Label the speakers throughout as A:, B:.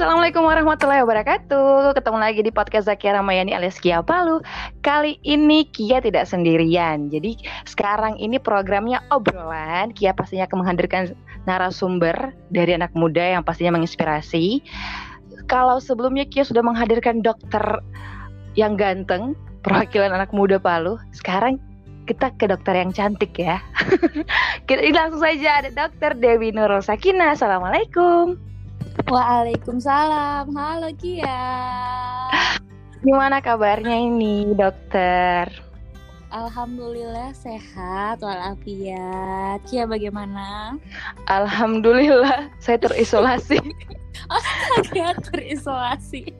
A: Assalamualaikum warahmatullahi wabarakatuh. Ketemu lagi di podcast Zakia Ramayani alias Kia Palu. Kali ini Kia tidak sendirian. Jadi sekarang ini programnya obrolan. Kia pastinya akan menghadirkan narasumber dari anak muda yang pastinya menginspirasi. Kalau sebelumnya Kia sudah menghadirkan dokter yang ganteng Perwakilan anak muda Palu Sekarang kita ke dokter yang cantik ya. Kita langsung saja ada dokter Dewi Nurul Sakina. Assalamualaikum
B: Waalaikumsalam. Halo Kia.
A: Gimana kabarnya ini, dokter?
B: Alhamdulillah sehat walafiat. Kia bagaimana?
A: Alhamdulillah saya terisolasi.
B: Astaga, terisolasi.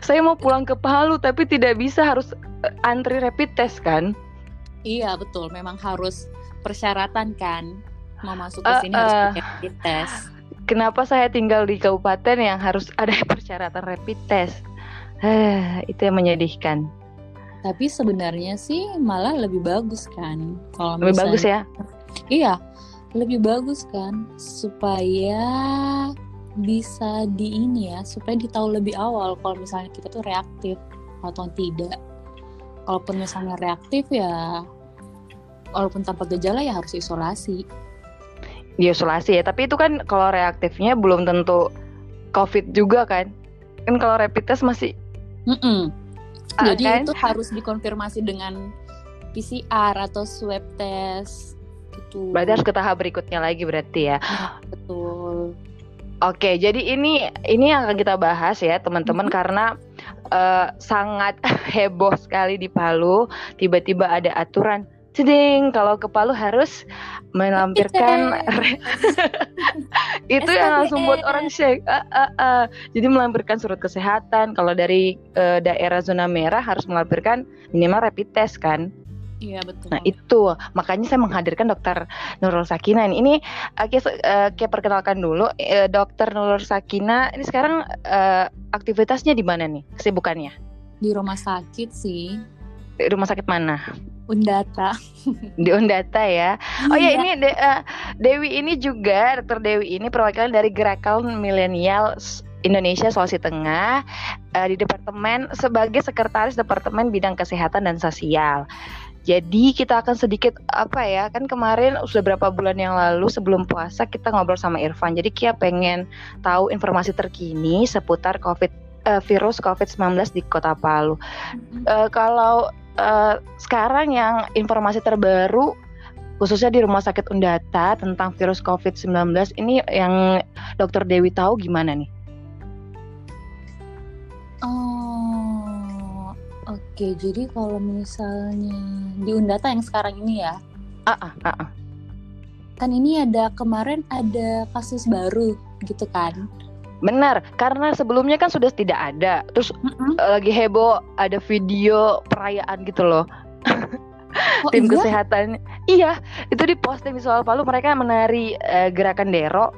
A: Saya mau pulang ke Palu tapi tidak bisa harus eh, antri rapid test kan?
B: Iya, betul. Memang harus persyaratan kan. Mau masuk ke
A: Uh,
B: sini harus
A: uh.
B: pakai rapid test.
A: Kenapa saya tinggal di kabupaten yang harus ada persyaratan rapid test? Eh, itu yang menyedihkan.
B: Tapi sebenarnya sih malah lebih bagus kan. Kalau
A: Lebih
B: misalnya-
A: bagus ya.
B: Iya, lebih bagus kan supaya bisa di ini ya, supaya ditahu lebih awal kalau misalnya kita tuh reaktif atau tidak. Kalaupun misalnya reaktif ya walaupun tanpa gejala ya harus isolasi.
A: Diisolasi ya, tapi itu kan kalau reaktifnya belum tentu COVID juga kan? Kan kalau rapid test masih
B: Mm-mm.
A: Ah,
B: Jadi
A: kan?
B: itu harus dikonfirmasi dengan PCR atau swab test gitu.
A: berarti harus ke tahap berikutnya lagi berarti ya.
B: Betul.
A: Oke, jadi ini ini yang akan kita bahas ya teman-teman
B: Mhm.
A: karena eh, sangat heboh sekali di Palu. Tiba-tiba ada aturan, ceding kalau ke Palu harus melampirkan itu yang langsung buat orang shake. Ah, ah, ah. Jadi melampirkan surat kesehatan. Kalau dari eh, daerah zona merah harus melampirkan minimal rapid test kan.
B: Iya betul.
A: Nah itu makanya saya menghadirkan dokter Nurul Sakina ini. Ini uh, kayak, uh, kayak perkenalkan dulu uh, dokter Nurul Sakina ini sekarang uh, aktivitasnya di mana nih kesibukannya?
B: Di rumah sakit sih,
A: rumah sakit mana?
B: Undata.
A: Di Undata ya. Oh ya
B: Iya.
A: ini De- uh, Dewi ini juga dokter Dewi ini perwakilan dari Gerakan Milenial Indonesia Sulawesi Tengah uh, di departemen sebagai sekretaris departemen bidang kesehatan dan sosial. Jadi kita akan sedikit apa ya kan kemarin sudah berapa bulan yang lalu sebelum puasa kita ngobrol sama Irfan. Jadi Kia pengen tahu informasi terkini seputar COVID eh, virus COVID-19 di Kota Palu. Eh, kalau eh, sekarang yang informasi terbaru khususnya di Rumah Sakit Undata tentang virus COVID-19 ini yang Dokter Dewi tahu gimana nih?
B: Oh, oke. Jadi kalau misalnya di Undata yang sekarang ini ya,
A: Ah, ah, ah, ah.
B: kan ini ada kemarin ada kasus baru gitu kan?
A: Benar, karena sebelumnya kan sudah tidak ada. Terus
B: Mm-mm.
A: eh, lagi heboh ada video perayaan gitu loh.
B: Oh,
A: tim
B: iya?
A: kesehatan iya itu di posting di soal Palu mereka menari eh, gerakan dero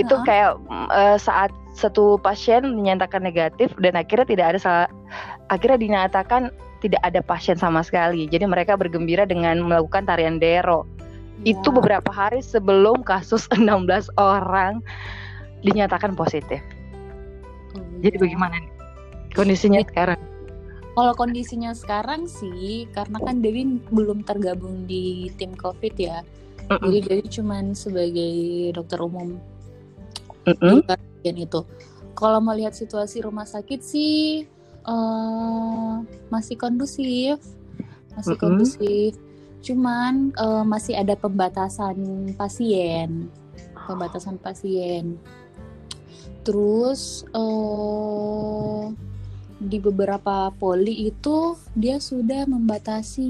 A: itu
B: Heeh.
A: kayak mm, eh, saat satu pasien dinyatakan negatif dan akhirnya tidak ada salah akhirnya dinyatakan tidak ada pasien sama sekali jadi mereka bergembira dengan melakukan tarian dero
B: Iya.
A: itu beberapa hari sebelum kasus 16 orang dinyatakan positif
B: Oh,
A: jadi bagaimana nih kondisinya
B: Jadi-
A: sekarang
B: Kalau kondisinya sekarang sih, karena kan Dewi belum tergabung di tim COVID ya.
A: Mm-mm.
B: Jadi Dewi cuman sebagai dokter umum di bagian itu. Kalau melihat situasi rumah sakit sih eh, masih kondusif, masih
A: Mm-mm.
B: kondusif. Cuman eh, masih ada pembatasan pasien, pembatasan pasien. Terus eh, di beberapa poli itu dia sudah membatasi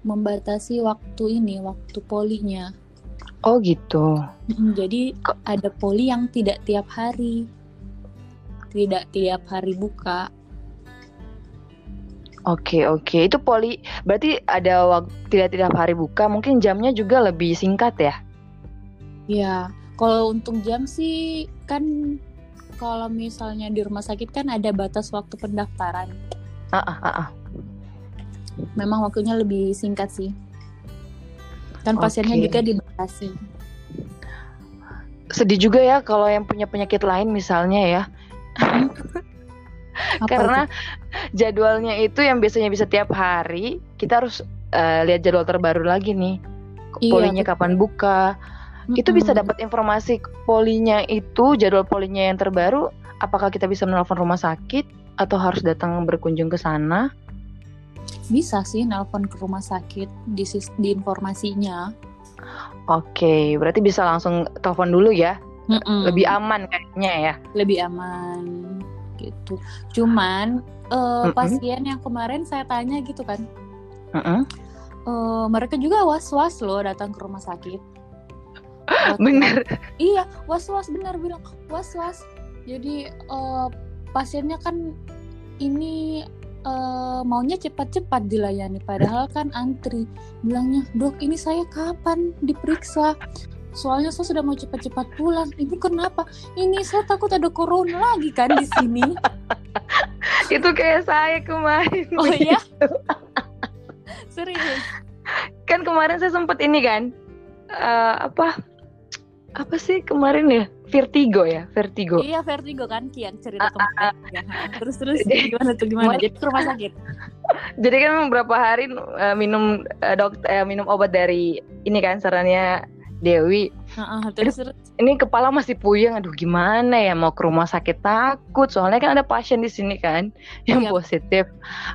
B: membatasi waktu ini, waktu polinya.
A: oh gitu.
B: Jadi ada poli yang tidak tiap hari, tidak tiap hari buka.
A: Oke oke. Itu poli berarti ada waktu tidak tidak hari buka. Mungkin jamnya juga lebih singkat ya?
B: Ya, kalau untuk jam sih kan kalau misalnya di rumah sakit kan ada batas waktu pendaftaran.
A: ah ah ah, ah.
B: Memang waktunya lebih singkat sih. Kan pasiennya
A: Oke.
B: juga dibatasi.
A: sedih juga ya kalau yang punya penyakit lain misalnya ya. Karena
B: tuh?
A: jadwalnya itu yang biasanya bisa tiap hari, kita harus eh, lihat jadwal terbaru lagi nih.
B: Iya,
A: Polinya kapan buka. Itu bisa dapat informasi polinya itu, jadwal polinya yang terbaru, apakah kita bisa menelpon rumah sakit atau harus datang berkunjung ke sana?
B: bisa sih nelpon ke rumah sakit di di informasinya.
A: Oke, berarti bisa langsung telepon dulu ya.
B: Mm-mm.
A: Lebih aman kayaknya ya.
B: lebih aman gitu. Cuman
A: Mm-mm.
B: pasien yang kemarin saya tanya gitu kan,
A: Mm-mm.
B: eh, mereka juga was-was loh datang ke rumah sakit.
A: Bener.
B: Iya, was-was benar bilang was-was. Jadi eh, pasiennya kan ini eh, maunya cepat-cepat dilayani, padahal kan antri. Bilangnya, dok ini saya kapan diperiksa? Soalnya saya sudah mau cepat-cepat pulang. Ibu kenapa? Ini saya takut ada corona lagi kan di sini.
A: Itu kayak saya kemarin.
B: Oh iya? Serius?
A: Kan kemarin saya sempat ini kan. eh, apa? Apa sih kemarin ya? Vertigo ya, vertigo.
B: Iya vertigo kan Ki yang cerita kemarin. Ya, Terus terus gimana tuh gimana? Jadi ke rumah sakit.
A: Jadi kan beberapa hari eh, minum eh, dok eh, minum obat dari ini kan sarannya Dewi.
B: Heeh, terus terus.
A: Ini kepala masih puyeng. Aduh gimana ya mau ke rumah sakit takut. Soalnya kan ada pasien di sini kan yang
B: Iya.
A: positif.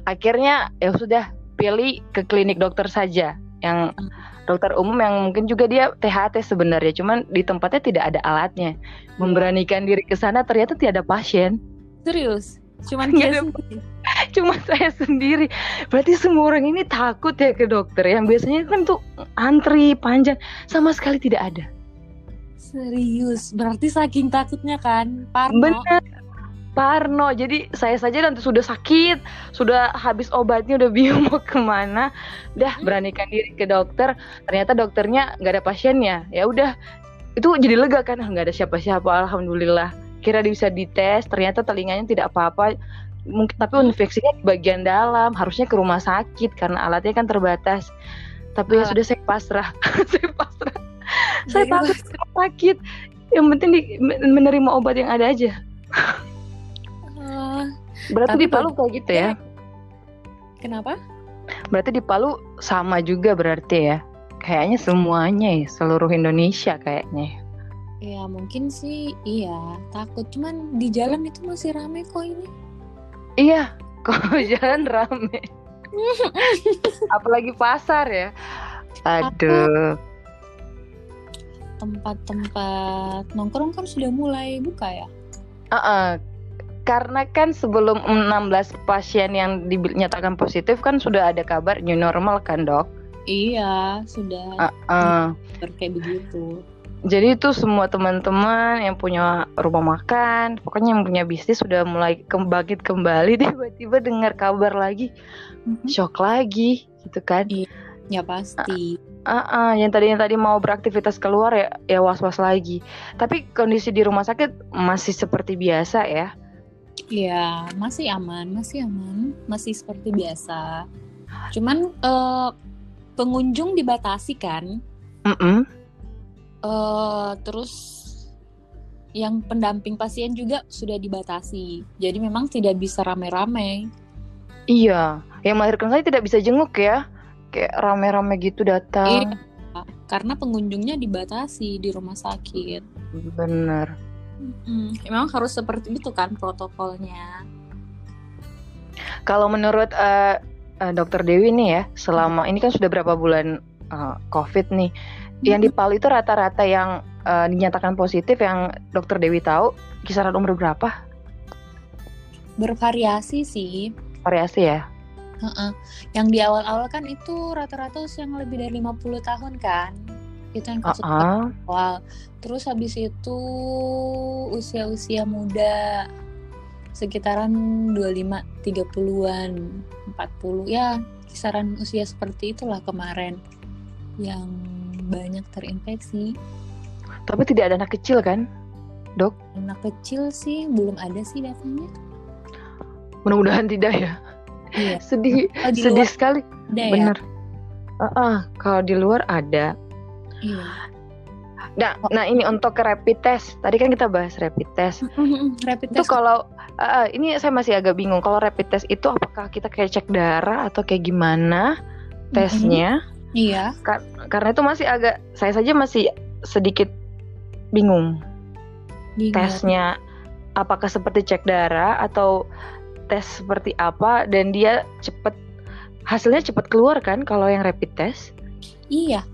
A: Akhirnya ya sudah pilih ke klinik dokter saja yang
B: Hmm.
A: Dokter umum yang mungkin juga dia THT sebenarnya. Cuman di tempatnya tidak ada alatnya. Memberanikan diri ke sana ternyata tidak ada pasien.
B: Serius? Cuman sendiri?
A: cuma saya sendiri. Berarti semua orang ini takut ya ke dokter. Yang biasanya kan tuh antri panjang sama sekali tidak ada.
B: Serius? Berarti saking takutnya kan? Parno?
A: Benar. Parno. Jadi saya saja nanti sudah sakit, sudah habis obatnya, udah bingung mau ke mana. Dah beranikan diri ke dokter. Ternyata dokternya nggak ada pasiennya. Ya udah, itu jadi lega kan? Ah, Nggak ada siapa-siapa. Alhamdulillah. Kira bisa dites, ternyata telinganya tidak apa-apa. Mungkin tapi infeksinya di bagian dalam. Harusnya ke rumah sakit karena alatnya kan terbatas. Tapi ya
B: Alat.
A: sudah saya pasrah. saya pasrah. Saya
B: Jadi
A: takut sakit. Yang penting di, menerima obat yang ada aja. Berarti
B: Tapi
A: di Palu kayak gitu ya?
B: kenapa?
A: Berarti di Palu sama juga berarti ya? Kayaknya semuanya ya, seluruh Indonesia kayaknya.
B: Ya mungkin sih iya takut. Cuman di jalan itu masih rame kok ini.
A: Iya, kalau jalan rame. Apalagi pasar ya. Aduh.
B: Tempat-tempat nongkrong kan sudah mulai buka ya.
A: Uh-uh. Karena kan sebelum 16 pasien yang dinyatakan positif kan sudah ada kabar new normal kan dok?
B: Iya sudah
A: Uh-uh.
B: kayak begitu.
A: Jadi itu semua teman-teman yang punya rumah makan, pokoknya yang punya bisnis sudah mulai kembangkit kembali tiba-tiba dengar kabar lagi,
B: Mhm.
A: shock lagi gitu kan.
B: Ya pasti.
A: Ah, ah, yang tadi yang tadi mau beraktivitas keluar ya ya was-was lagi. Tapi kondisi di rumah sakit masih seperti biasa ya.
B: Ya masih aman, masih aman, masih seperti biasa. Cuman eh, pengunjung dibatasi kan.
A: Mm-mm.
B: eh terus yang pendamping pasien juga sudah dibatasi. Jadi memang tidak bisa rame-rame.
A: Iya, yang melahirkan saya tidak bisa jenguk ya. Kayak rame-rame gitu datang.
B: Karena pengunjungnya dibatasi di rumah sakit.
A: Bener.
B: Mm, memang harus seperti itu kan protokolnya.
A: Kalau menurut eh, eh, Dokter Dewi nih ya, selama ini kan sudah berapa bulan eh, COVID nih, yang di Palu itu rata-rata yang eh, dinyatakan positif yang Dokter Dewi tahu kisaran umur berapa?
B: Bervariasi sih.
A: Variasi ya.
B: Heeh. Yang di awal-awal kan itu rata-rata usia yang lebih dari 50 tahun kan. Itu yang kasus awal. Terus habis itu usia-usia muda sekitaran 25 30-an, 40 ya, kisaran usia seperti itulah kemarin yang banyak terinfeksi.
A: tapi tidak ada anak kecil kan?
B: Anak kecil sih belum ada sih datanya.
A: Mudah-mudahan tidak ya.
B: Iya.
A: Sedih,
B: Oh, di
A: sedih
B: luar
A: sekali.
B: ada ya.
A: Bener. Ah, kalau di luar ada.
B: Iya.
A: Nah, nah ini untuk rapid test. Tadi kan kita bahas rapid test.
B: rapid
A: Itu
B: test
A: kalau uh, ini saya masih agak bingung. Kalau rapid test itu apakah kita kayak cek darah atau kayak gimana tesnya?
B: iya
A: Karena itu masih agak saya saja masih sedikit bingung.
B: bingung.
A: Tesnya apakah seperti cek darah atau tes seperti apa dan dia cepet hasilnya cepet keluar kan kalau yang rapid test?
B: Iya,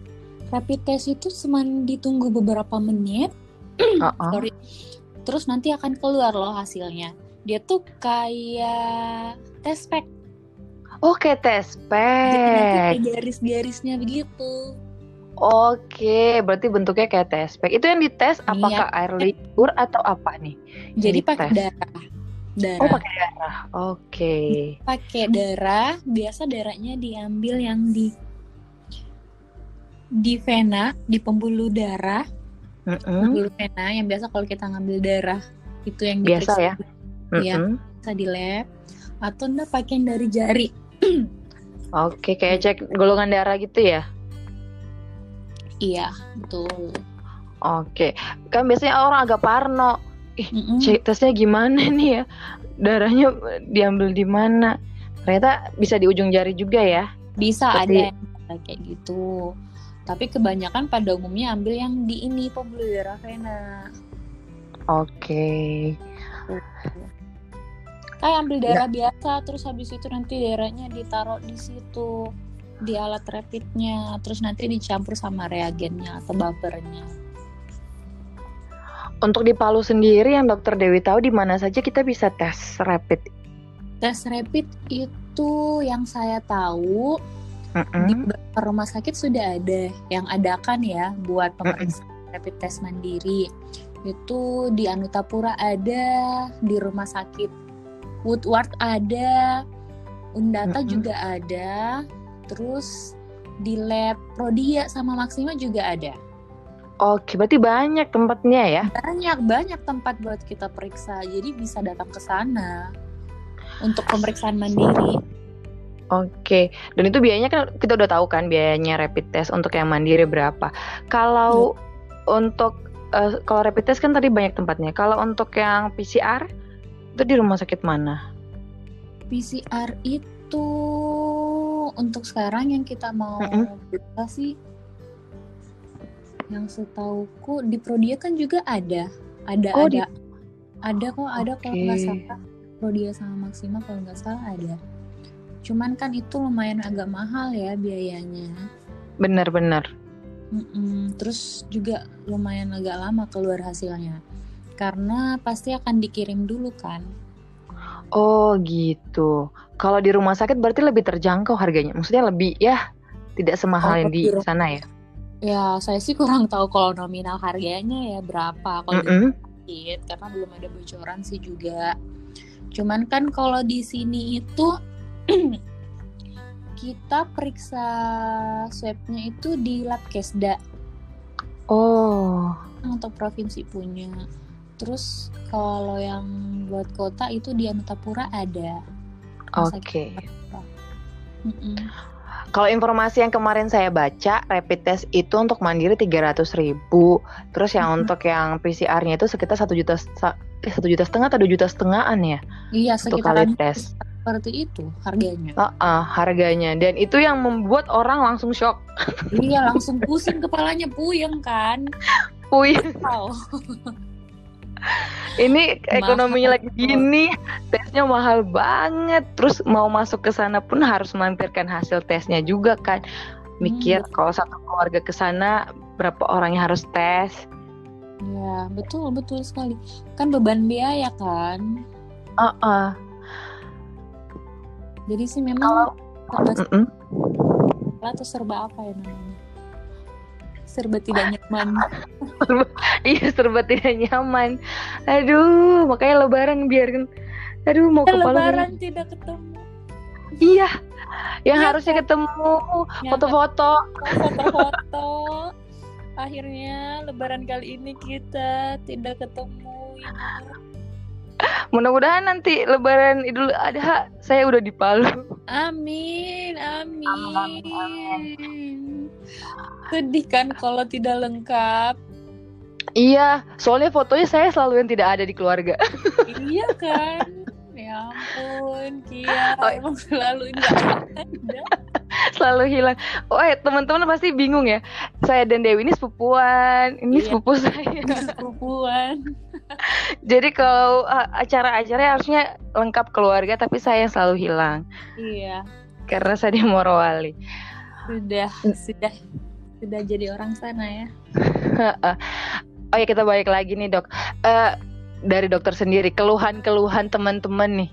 B: rapid test itu cuma ditunggu beberapa menit,
A: Uh-uh.
B: sorry. Terus nanti akan keluar loh hasilnya. Dia tuh kayak test pack,
A: Oke, tes
B: jadi nanti
A: pack.
B: kayak garis-garisnya begitu.
A: Oke, berarti bentuknya kayak test pack. Itu yang dites
B: Iya.
A: apakah air liur atau apa nih?
B: Jadi pakai
A: dites.
B: darah,
A: Oh,
B: darah,
A: pakai darah. Oke.
B: pakai darah. Biasa darahnya diambil yang di di vena, di pembuluh darah,
A: Mm-mm.
B: pembuluh vena yang biasa kalau kita ngambil darah itu yang
A: Biasa
B: diperiksa
A: ya? Iya.
B: Mm-mm. bisa di lab atau enggak pakai yang dari jari.
A: Oke, kayak cek golongan darah gitu ya?
B: Iya, betul.
A: Oke. Kan biasanya orang agak parno.
B: Mm-mm.
A: Cek tesnya gimana nih ya? Darahnya diambil di mana? Ternyata bisa di ujung jari juga ya?
B: Bisa
A: Seperti-
B: ada yang kayak gitu. Tapi kebanyakan pada umumnya ambil yang di ini pembuluh darah vena.
A: Oke.
B: Kayak ambil darah biasa, terus habis itu nanti darahnya ditaruh di situ di alat rapidnya, terus nanti dicampur sama reagennya atau buffernya.
A: Untuk di Palu sendiri yang dokter Dewi tahu di mana saja kita bisa tes rapid.
B: Tes rapid itu yang saya tahu di beberapa rumah sakit sudah ada yang adakan ya buat pemeriksaan rapid test mandiri. Itu di Anutapura ada, di rumah sakit Woodward ada, Undata juga ada, terus di lab Prodia sama Maxima juga ada.
A: Oke, berarti banyak tempatnya ya?
B: Banyak banyak tempat buat kita periksa, jadi bisa datang ke sana untuk pemeriksaan mandiri.
A: Oke, dan itu biayanya kan kita udah tahu kan biayanya rapid test untuk yang mandiri berapa. Kalau untuk eh, kalau rapid test kan tadi banyak tempatnya. Kalau untuk yang PCR itu di rumah sakit mana?
B: PCR itu untuk sekarang yang kita mau
A: Mm-mm.
B: buka sih yang setauku di Prodia kan juga ada ada
A: Oh, di-
B: ada ada kok ada kalau
A: Oke.
B: nggak salah Prodia sama Maxima kalau nggak salah ada cuman kan itu lumayan agak mahal ya biayanya
A: Bener-bener.
B: Terus juga lumayan agak lama keluar hasilnya karena pasti akan dikirim dulu kan
A: Oh gitu. Kalau di rumah sakit berarti lebih terjangkau harganya. Maksudnya lebih ya tidak semahal
B: Oh,
A: yang di
B: di ru-
A: sana ya.
B: ya saya sih kurang tahu kalau nominal harganya ya berapa kalau di
A: Mm-mm.
B: sakit karena belum ada bocoran sih juga. Cuman kan kalau di sini itu kita periksa swabnya itu di lab Kesda
A: Oh,
B: untuk provinsi punya. Terus kalau yang buat kota itu di Anutapura ada.
A: Oke.
B: Mm-mm.
A: Kalau informasi yang kemarin saya baca, rapid test itu untuk mandiri 300.000 ribu. Terus yang
B: Mhm.
A: untuk yang PCR-nya itu sekitar satu juta sa- satu juta setengah atau dua juta setengahan ya
B: Iya
A: untuk kali tes.
B: Seperti itu harganya.
A: Heeh, harganya dan itu yang membuat orang langsung shock.
B: iya langsung pusing kepalanya puyeng kan.
A: Wih,
B: Wow.
A: ini ekonominya
B: Mahal.
A: lagi gini, tesnya mahal banget. Terus mau masuk ke sana pun harus melampirkan hasil tesnya juga kan. Mikir kalau satu keluarga ke sana berapa orang yang harus tes.
B: Ya, betul, betul sekali. Kan beban biaya kan.
A: Heeh.
B: Jadi sih memang serba
A: Mm-mm.
B: salah atau serba apa ya namanya? Serba tidak nyaman.
A: Iya serba tidak nyaman. Aduh, makanya lebaran biarin. Aduh, mau kepala.
B: Lebaran tidak ketemu.
A: Iya. Yang
B: Iya,
A: harusnya ketemu
B: Yang
A: foto-foto.
B: foto-foto. Akhirnya lebaran kali ini kita tidak ketemu. Ya.
A: Mudah-mudahan nanti lebaran Idul Adha saya udah di Palu.
B: Amin, amin.
A: Amin, amin,
B: Sedih kan kalau tidak lengkap.
A: Iya, soalnya fotonya saya selalu yang tidak ada di keluarga.
B: iya kan ya ampun Kia
A: Oh.
B: emang selalu nggak ada
A: selalu hilang. Oh, eh, teman-teman pasti bingung ya. Saya dan Dewi ini sepupuan, ini
B: Iya.
A: sepupu saya.
B: sepupuan
A: Jadi kalau uh, acara-acaranya harusnya lengkap keluarga, tapi saya yang selalu hilang
B: iya
A: karena saya di Morowali.
B: sudah sudah sudah jadi orang sana ya
A: oh ya kita balik lagi nih dok. Eh, dari dokter sendiri keluhan-keluhan teman-teman nih,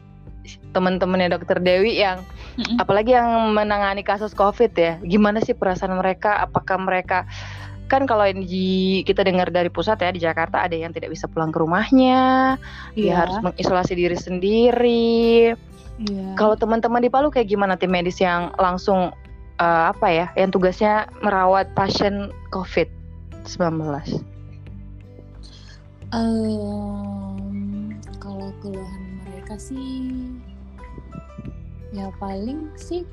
A: teman-temannya dokter Dewi yang
B: Mm-mm.
A: apalagi yang menangani kasus COVID ya. Gimana sih perasaan mereka? Apakah mereka kan kalau di kita dengar dari pusat ya di Jakarta ada yang tidak bisa pulang ke rumahnya, dia
B: Iya.
A: harus mengisolasi diri sendiri.
B: iya
A: Kalau teman-teman di Palu kayak gimana tim medis yang langsung eh, apa ya, yang tugasnya merawat pasien COVID-19?
B: Em, kalau keluhan mereka sih ya paling sih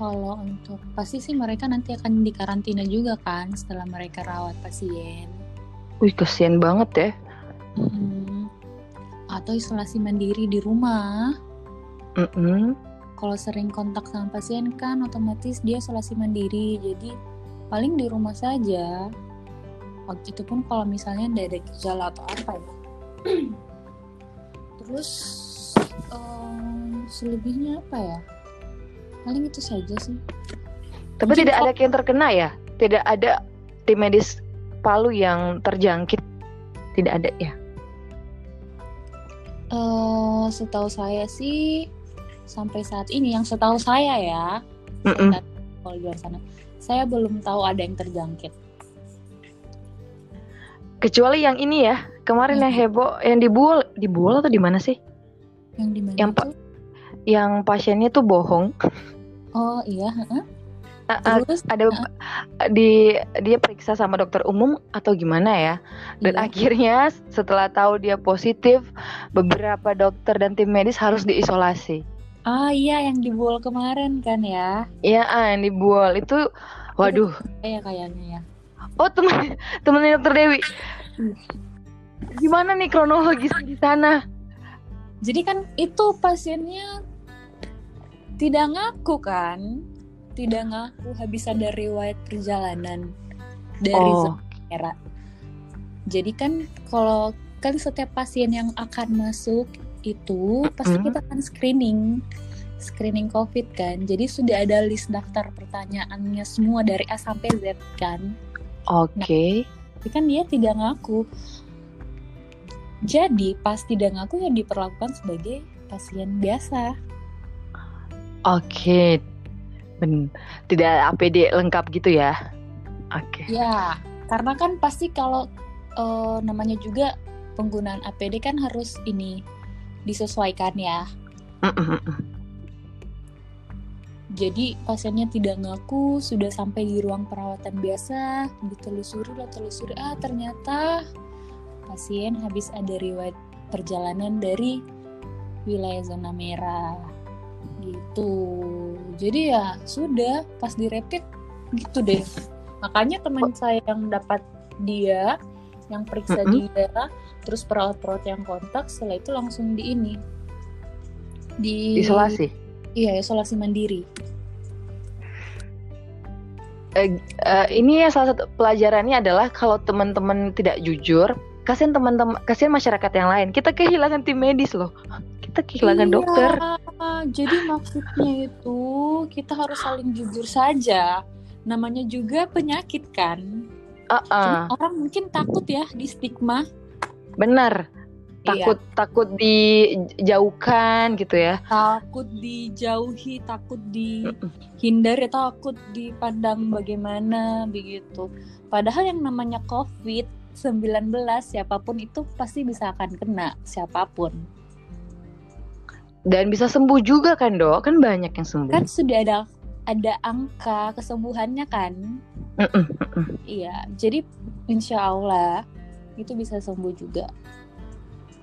B: kalau untuk pasti sih mereka nanti akan dikarantina juga kan setelah mereka rawat pasien
A: Wih kesian banget ya.
B: Mm-mm. atau isolasi mandiri di rumah
A: Mm-mm.
B: kalau sering kontak sama pasien kan otomatis dia isolasi mandiri jadi paling di rumah saja waktu itu pun kalau misalnya tidak ada gejala atau apa ya terus em, selebihnya apa ya paling itu saja sih
A: Tapi
B: Mungkin
A: tidak
B: kok-
A: ada yang terkena ya? Tidak ada tim medis Palu yang terjangkit? Tidak ada ya?
B: eh setahu saya sih sampai saat ini yang setahu saya ya
A: Mm-mm.
B: kalau di luar sana saya belum tahu ada yang terjangkit
A: Kecuali yang ini ya, kemarin yang heboh, yang dibual, dibual atau di mana sih?
B: yang di mana
A: Yang? Yang pasiennya tuh bohong.
B: oh iya heeh.
A: Ah, ah,
B: terus
A: ada di dia periksa sama dokter umum atau gimana ya? Dan
B: iya.
A: akhirnya setelah tahu dia positif, beberapa dokter dan tim medis harus diisolasi.
B: Ah iya yang di Buol kemarin kan ya.
A: Iya, ah, yang dibual itu, waduh.
B: Kayak kayaknya ya.
A: Oh temen temennya dokter Dewi. Gimana nih kronologis di sana?
B: Jadi kan itu pasiennya tidak ngaku kan? Tidak ngaku habis ada riwayat perjalanan dari
A: Oh.
B: Jadi kan kalau kan setiap pasien yang akan masuk itu pasti
A: Mm-mm.
B: kita kan screening screening COVID kan. Jadi sudah ada list daftar pertanyaannya semua dari A sampai Z kan.
A: oke.
B: tapi kan dia tidak ngaku. Jadi pas tidak ngaku ya diperlakukan sebagai pasien biasa.
A: Oke. Ben, tidak APD lengkap gitu ya? Oke.
B: Ya, karena kan pasti kalau eh, namanya juga penggunaan APD kan harus ini disesuaikan ya.
A: Mm-mm, mm-mm.
B: Jadi pasiennya tidak ngaku, sudah sampai di ruang perawatan biasa, ditelusuri lah telusuri, ah ternyata pasien habis ada riwayat perjalanan dari wilayah zona merah gitu. Jadi ya sudah pas di rapid gitu deh. Makanya teman saya yang dapat dia, yang periksa
A: Mm-mm.
B: dia, terus perawat-perawat yang kontak, setelah itu langsung di ini di
A: Isolasi.
B: Iya, isolasi mandiri.
A: Eh, eh, ini ya salah satu pelajarannya adalah kalau teman-teman tidak jujur, kasihan teman-teman, kasihan masyarakat yang lain. Kita kehilangan tim medis loh. Kita kehilangan
B: Iya,
A: dokter.
B: Jadi maksudnya itu kita harus saling jujur saja. Namanya juga penyakit kan.
A: Ah,
B: Cuma orang mungkin takut ya di stigma.
A: benar.
B: Iya,
A: Takut takut dijauhkan gitu ya.
B: takut dijauhi, takut dihindari, takut dipandang bagaimana begitu. Padahal yang namanya COVID-19 siapa pun itu pasti bisa akan kena siapa pun.
A: Dan bisa sembuh juga kan dok? Kan banyak yang sembuh.
B: Kan sudah ada ada angka kesembuhannya kan. Iya, jadi insya Allah itu bisa sembuh juga.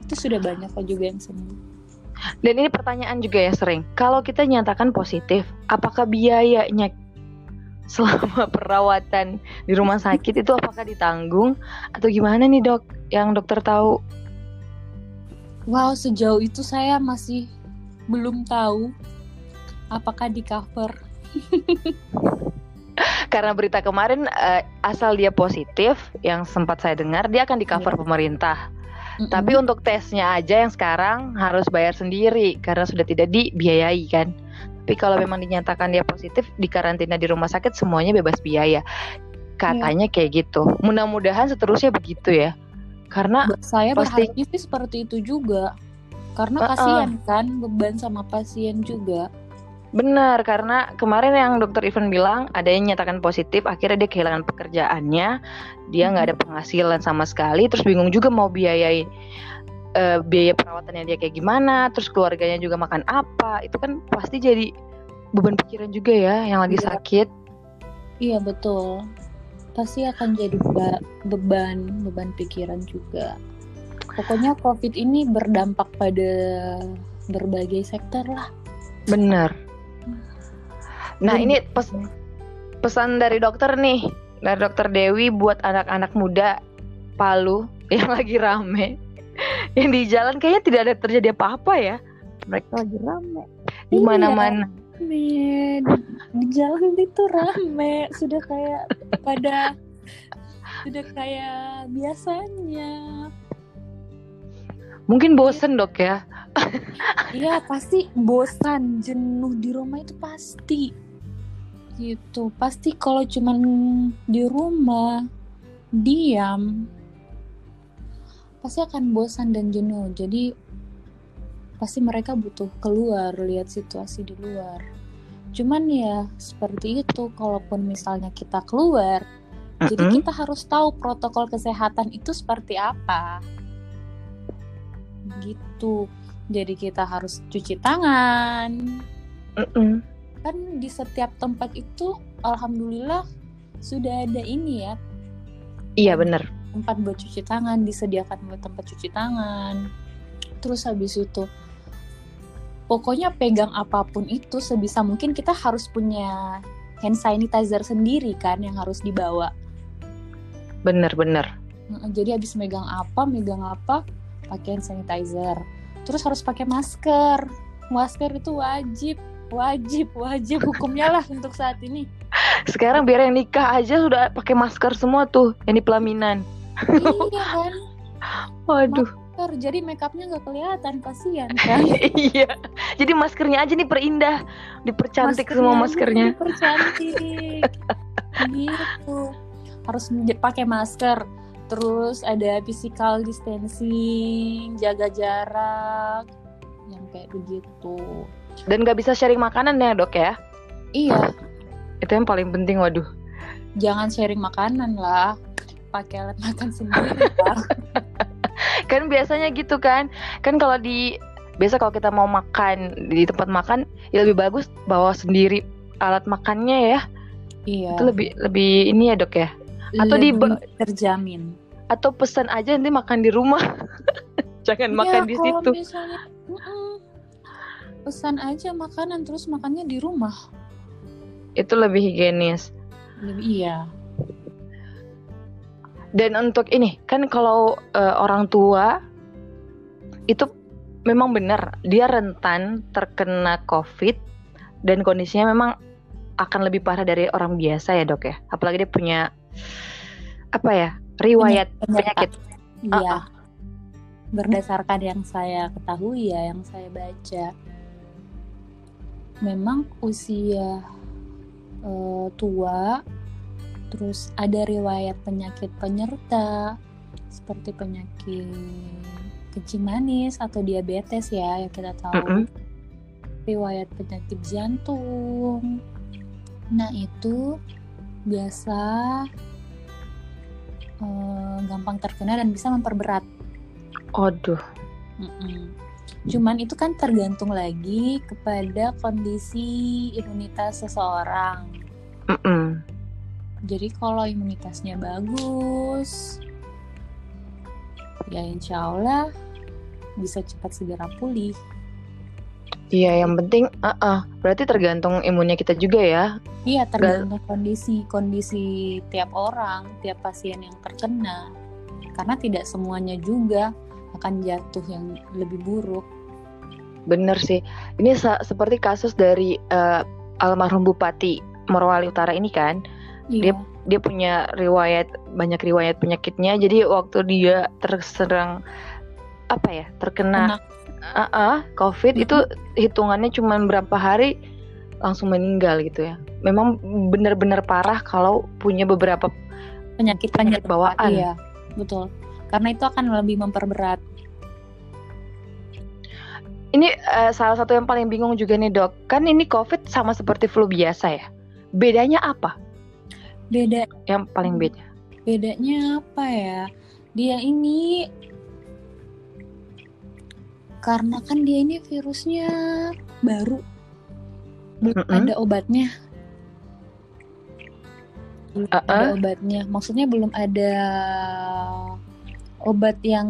B: Itu sudah banyak kok juga yang sembuh.
A: Dan ini pertanyaan juga ya sering. Kalau kita nyatakan positif, apakah biayanya selama perawatan di rumah sakit itu apakah ditanggung atau gimana nih dok yang dokter tahu?
B: Wow, sejauh itu saya masih belum tahu apakah di cover.
A: Karena berita kemarin uh, asal dia positif yang sempat saya dengar dia akan di cover yeah. pemerintah. Mm-hmm. Tapi untuk tesnya aja yang sekarang harus bayar sendiri karena sudah tidak dibiayai kan. Tapi kalau memang dinyatakan dia positif di karantina di rumah sakit semuanya bebas biaya. Katanya yeah. kayak gitu. Mudah-mudahan seterusnya begitu ya. Karena
B: saya pasti berharap sih seperti itu juga. Karena kasihan kan beban sama pasien juga.
A: Benar, karena kemarin yang dokter Ivan bilang ada yang nyatakan positif, akhirnya dia kehilangan pekerjaannya, dia nggak ada penghasilan sama sekali, terus bingung juga mau biayai uh, biaya perawatannya dia kayak gimana, terus keluarganya juga makan apa, itu kan pasti jadi beban pikiran juga ya yang lagi iya. sakit.
B: Iya betul, pasti akan jadi beba beban beban pikiran juga. Pokoknya COVID ini berdampak pada berbagai sektor lah.
A: Benar Nah, ini pes pesan dari dokter nih, dari dokter Dewi buat anak-anak muda Palu yang lagi rame. Yang di jalan kayaknya tidak ada terjadi apa-apa ya. Mereka lagi rame. Di iya, mana-mana.
B: Iya, di jalan itu rame, sudah kayak pada sudah kayak biasanya.
A: Mungkin bosen dok ya.
B: Iya pasti bosan, jenuh di rumah itu pasti gitu pasti kalau cuman di rumah diam pasti akan bosan dan jenuh. Jadi pasti mereka butuh keluar lihat situasi di luar. Cuman ya seperti itu. Kalaupun misalnya kita keluar uh-huh. jadi kita harus tahu protokol kesehatan itu seperti apa. Gitu. Jadi kita harus cuci tangan. Uh-uh kan di setiap tempat itu alhamdulillah sudah ada ini ya.
A: Iya benar
B: tempat buat cuci tangan disediakan buat tempat cuci tangan. Terus habis itu pokoknya pegang apa pun itu sebisa mungkin kita harus punya hand sanitizer sendiri kan yang harus dibawa.
A: Bener-bener
B: jadi habis megang apa megang apa pakai hand sanitizer. Terus harus pakai masker. Masker itu wajib wajib wajib hukumnya lah untuk saat ini.
A: Sekarang biar yang nikah aja sudah pakai masker semua tuh yang di pelaminan
B: iya kan?
A: Waduh.
B: Masker jadi makeupnya nggak kelihatan kasihan kan?
A: Iya. Jadi maskernya aja nih perindah dipercantik maskernya semua maskernya.
B: dipercantik. Gitu. Harus pakai masker. Terus ada physical distancing jaga jarak yang kayak begitu.
A: Dan gak bisa sharing makanan ya dok ya?
B: Iya.
A: Itu yang paling penting waduh.
B: Jangan sharing makanan lah. Pakai alat makan sendiri
A: kan biasanya gitu kan. Kan kalau di biasa kalau kita mau makan di tempat makan ya lebih bagus bawa sendiri alat makannya ya.
B: Iya.
A: Itu lebih lebih ini ya dok ya.
B: Atau lebih di terjamin.
A: Atau pesan aja nanti makan di rumah. Jangan ya, makan di situ. Misalnya,
B: pesan aja makanan terus makannya di rumah
A: itu lebih higienis
B: lebih iya
A: dan untuk ini kan kalau uh, orang tua itu memang benar dia rentan terkena covid dan kondisinya memang akan lebih parah dari orang biasa ya dok ya. Apalagi dia punya apa ya riwayat penyakit
B: iya. Uh -uh. berdasarkan yang saya ketahui ya yang saya baca memang usia uh, tua, terus ada riwayat penyakit penyerta seperti penyakit kencing manis atau diabetes ya yang kita tahu. Mm -hmm. Riwayat penyakit jantung. Nah, itu biasa uh, gampang terkena dan bisa memperberat.
A: Aduh.
B: Mm -mm. Cuman itu kan tergantung lagi kepada kondisi imunitas seseorang. Jadi kalau imunitasnya bagus, ya insya Allah bisa cepat segera pulih.
A: Iya, yang penting, uh -uh, berarti tergantung imunnya kita juga ya.
B: Iya, tergantung kondisi kondisi tiap orang, tiap pasien yang terkena. Karena tidak semuanya juga akan jatuh yang lebih buruk.
A: Bener sih. Ini seperti kasus dari uh, almarhum Bupati Morowali Utara ini kan. Iya. Dia dia punya riwayat banyak riwayat penyakitnya. Jadi waktu dia terserang apa ya terkena uh -uh, COVID hmm. itu hitungannya cuma berapa hari langsung meninggal gitu ya. Memang benar-benar parah kalau punya beberapa
B: penyakit penyakit bawaan. Iya, betul. Karena itu akan lebih memperberat.
A: Ini uh, salah satu yang paling bingung juga nih dok. Kan ini COVID sama seperti flu biasa ya. Bedanya apa?
B: Beda.
A: Yang paling beda.
B: Bedanya apa ya? Dia ini karena kan dia ini virusnya baru belum mm -hmm. ada obatnya belum uh -uh. ada obatnya maksudnya belum ada obat yang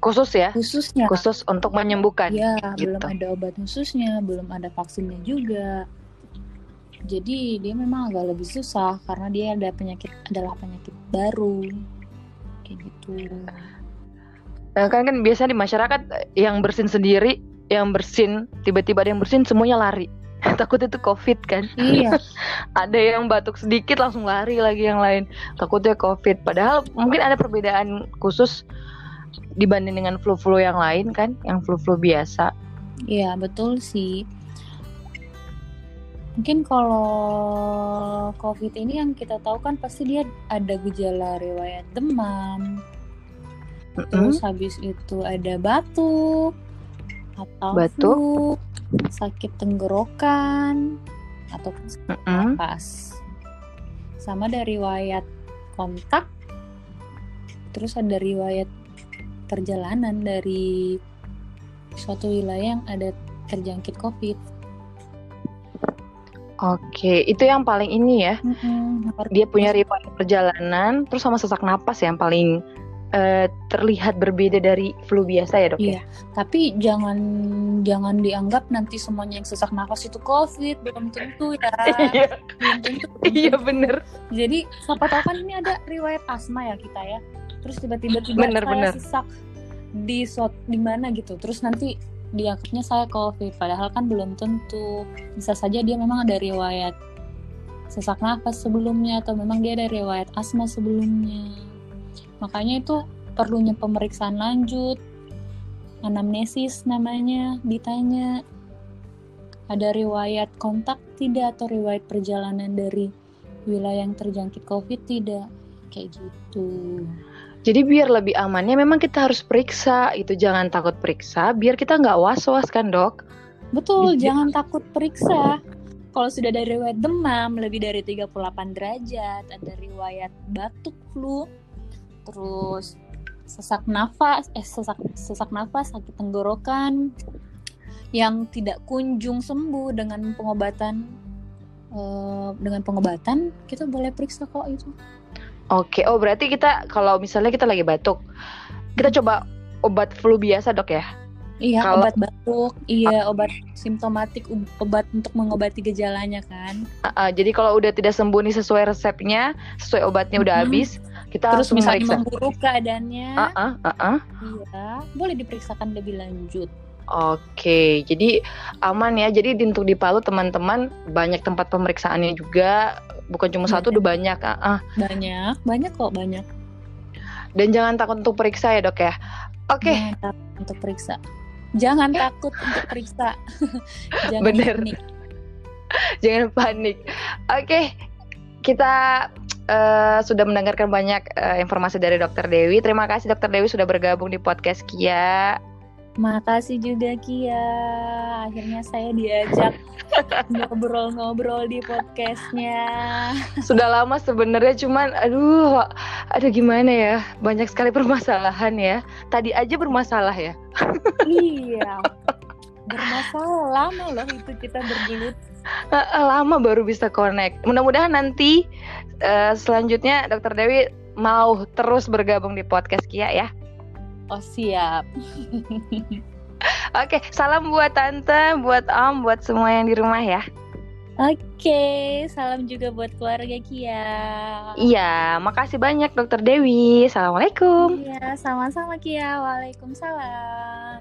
A: khusus ya
B: khususnya
A: khusus untuk menyembuhkan
B: ya gitu. belum ada obat khususnya belum ada vaksinnya juga jadi dia memang agak lebih susah karena dia ada penyakit adalah penyakit baru kayak gitu
A: Nah, kan kan biasa di masyarakat yang bersin sendiri, yang bersin tiba-tiba ada yang bersin semuanya lari. Takut itu covid kan?
B: Iya.
A: ada yang batuk sedikit langsung lari lagi yang lain. Takutnya covid. Padahal mungkin ada perbedaan khusus dibanding dengan flu-flu yang lain kan, yang flu-flu biasa.
B: Iya betul sih. Mungkin kalau COVID ini yang kita tahu kan pasti dia ada gejala riwayat demam, mm-hmm. terus habis itu ada batuk atau batuk flu, sakit tenggorokan atau mm-hmm. napas sama dari riwayat kontak terus ada riwayat perjalanan dari suatu wilayah yang ada terjangkit covid
A: Oke, itu yang paling ini ya. Mm-hmm. Dia punya riwayat perjalanan, terus sama sesak napas yang paling uh, terlihat berbeda dari flu biasa ya dok?
B: Iya, ya? tapi jangan jangan dianggap nanti semuanya yang sesak nafas itu COVID belum tentu ya.
A: iya, belum tentu. iya bener.
B: Jadi siapa tahu kan ini ada riwayat asma ya kita ya. Terus tiba-tiba tiba saya bener. sesak di sot di mana gitu. Terus nanti dianggapnya saya COVID, padahal kan belum tentu. Bisa saja dia memang ada riwayat sesak nafas sebelumnya atau memang dia ada riwayat asma sebelumnya. Makanya itu perlunya pemeriksaan lanjut. Anamnesis namanya ditanya ada riwayat kontak tidak atau riwayat perjalanan dari wilayah yang terjangkit covid tidak? Kayak gitu
A: jadi biar lebih amannya memang kita harus periksa itu jangan takut periksa biar kita nggak was-was kan dok?
B: Betul Bisa. jangan takut periksa. Kalau sudah ada riwayat demam lebih dari 38 derajat ada riwayat batuk flu terus sesak nafas eh sesak sesak nafas sakit tenggorokan yang tidak kunjung sembuh dengan pengobatan uh, dengan pengobatan kita boleh periksa kok itu
A: oke oh berarti kita kalau misalnya kita lagi batuk kita coba obat flu biasa dok ya
B: Iya, Kalau, obat batuk, iya obat simptomatik, obat untuk mengobati gejalanya kan.
A: Uh, uh, jadi kalau udah tidak sembuh nih sesuai resepnya, sesuai obatnya udah mm -hmm. habis, kita
B: terus misalnya meriksa. memburuk keadaannya.
A: Uh -uh, uh -uh.
B: Iya, boleh diperiksakan lebih lanjut.
A: Oke, jadi aman ya. Jadi untuk di Palu teman-teman banyak tempat pemeriksaannya juga, bukan cuma banyak. satu, udah banyak. Uh, uh.
B: Banyak, banyak kok banyak.
A: Dan jangan takut untuk periksa ya dok ya. Oke. Okay.
B: untuk periksa jangan takut untuk periksa
A: jangan bener panik. jangan panik oke okay, kita uh, sudah mendengarkan banyak uh, informasi dari Dokter Dewi terima kasih Dokter Dewi sudah bergabung di podcast Kia
B: Makasih juga Kia. Akhirnya saya diajak ngobrol-ngobrol di podcastnya.
A: Sudah lama sebenarnya cuman aduh ada gimana ya banyak sekali permasalahan ya. Tadi aja bermasalah ya.
B: iya. Bermasalah lama loh itu kita bergelut.
A: Lama baru bisa connect. Mudah-mudahan nanti uh, selanjutnya Dokter Dewi mau terus bergabung di podcast Kia ya.
B: Oh siap.
A: Oke, salam buat tante, buat om, buat semua yang di rumah ya.
B: Oke, salam juga buat keluarga Kia.
A: Iya, makasih banyak Dokter Dewi. Assalamualaikum.
B: Iya, sama-sama Kia. Waalaikumsalam.